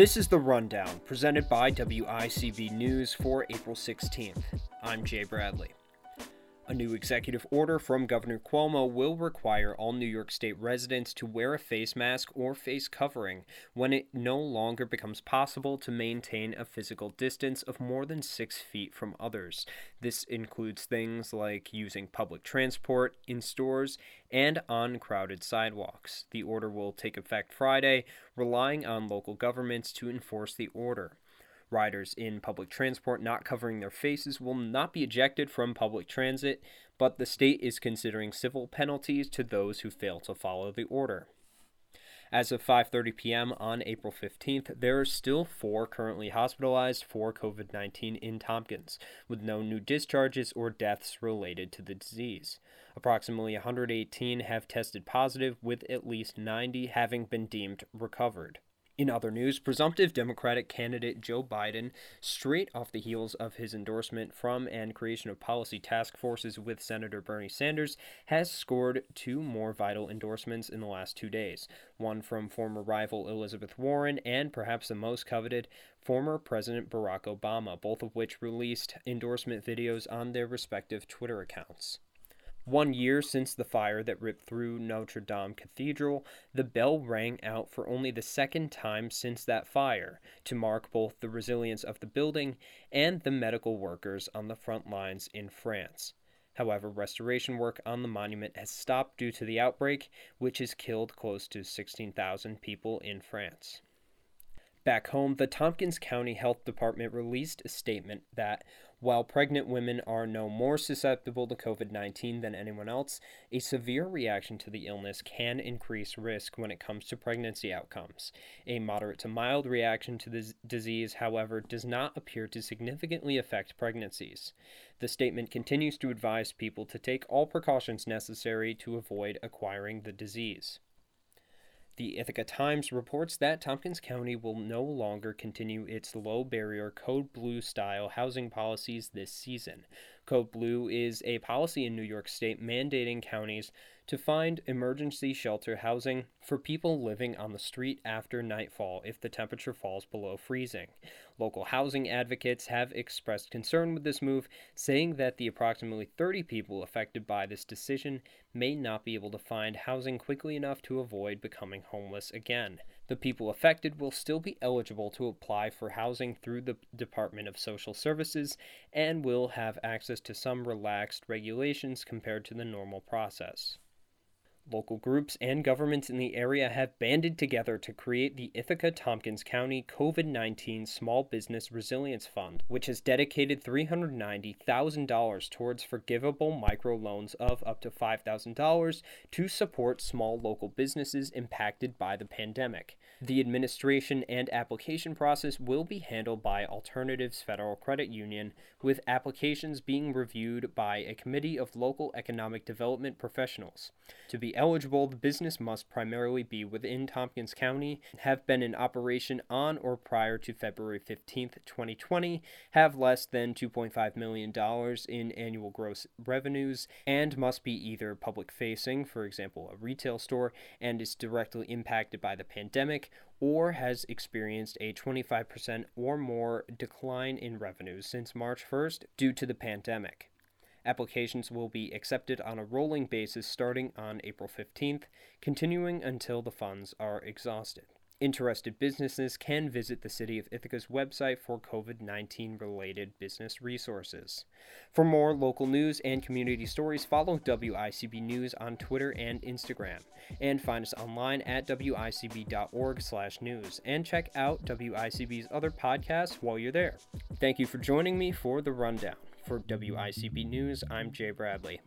This is the rundown presented by WICB News for April 16th. I'm Jay Bradley. A new executive order from Governor Cuomo will require all New York State residents to wear a face mask or face covering when it no longer becomes possible to maintain a physical distance of more than six feet from others. This includes things like using public transport, in stores, and on crowded sidewalks. The order will take effect Friday, relying on local governments to enforce the order. Riders in public transport not covering their faces will not be ejected from public transit, but the state is considering civil penalties to those who fail to follow the order. As of 5:30 p.m. on April 15th, there are still 4 currently hospitalized for COVID-19 in Tompkins, with no new discharges or deaths related to the disease. Approximately 118 have tested positive, with at least 90 having been deemed recovered. In other news, presumptive Democratic candidate Joe Biden, straight off the heels of his endorsement from and creation of policy task forces with Senator Bernie Sanders, has scored two more vital endorsements in the last two days one from former rival Elizabeth Warren and perhaps the most coveted, former President Barack Obama, both of which released endorsement videos on their respective Twitter accounts. One year since the fire that ripped through Notre Dame Cathedral, the bell rang out for only the second time since that fire to mark both the resilience of the building and the medical workers on the front lines in France. However, restoration work on the monument has stopped due to the outbreak, which has killed close to 16,000 people in France. Back home, the Tompkins County Health Department released a statement that while pregnant women are no more susceptible to COVID 19 than anyone else, a severe reaction to the illness can increase risk when it comes to pregnancy outcomes. A moderate to mild reaction to the disease, however, does not appear to significantly affect pregnancies. The statement continues to advise people to take all precautions necessary to avoid acquiring the disease. The Ithaca Times reports that Tompkins County will no longer continue its low barrier Code Blue style housing policies this season. Code Blue is a policy in New York State mandating counties to find emergency shelter housing for people living on the street after nightfall if the temperature falls below freezing. Local housing advocates have expressed concern with this move, saying that the approximately 30 people affected by this decision may not be able to find housing quickly enough to avoid becoming homeless again. The people affected will still be eligible to apply for housing through the Department of Social Services and will have access to some relaxed regulations compared to the normal process. Local groups and governments in the area have banded together to create the Ithaca Tompkins County COVID 19 Small Business Resilience Fund, which has dedicated $390,000 towards forgivable microloans of up to $5,000 to support small local businesses impacted by the pandemic. The administration and application process will be handled by Alternatives Federal Credit Union, with applications being reviewed by a committee of local economic development professionals. To be eligible, the business must primarily be within Tompkins County, have been in operation on or prior to February 15, 2020, have less than $2.5 million in annual gross revenues, and must be either public facing, for example, a retail store, and is directly impacted by the pandemic, or has experienced a 25% or more decline in revenues since March 1st due to the pandemic. Applications will be accepted on a rolling basis starting on April 15th, continuing until the funds are exhausted. Interested businesses can visit the City of Ithaca's website for COVID 19 related business resources. For more local news and community stories, follow WICB News on Twitter and Instagram, and find us online at wicb.org/slash news, and check out WICB's other podcasts while you're there. Thank you for joining me for the rundown. For WICB News, I'm Jay Bradley.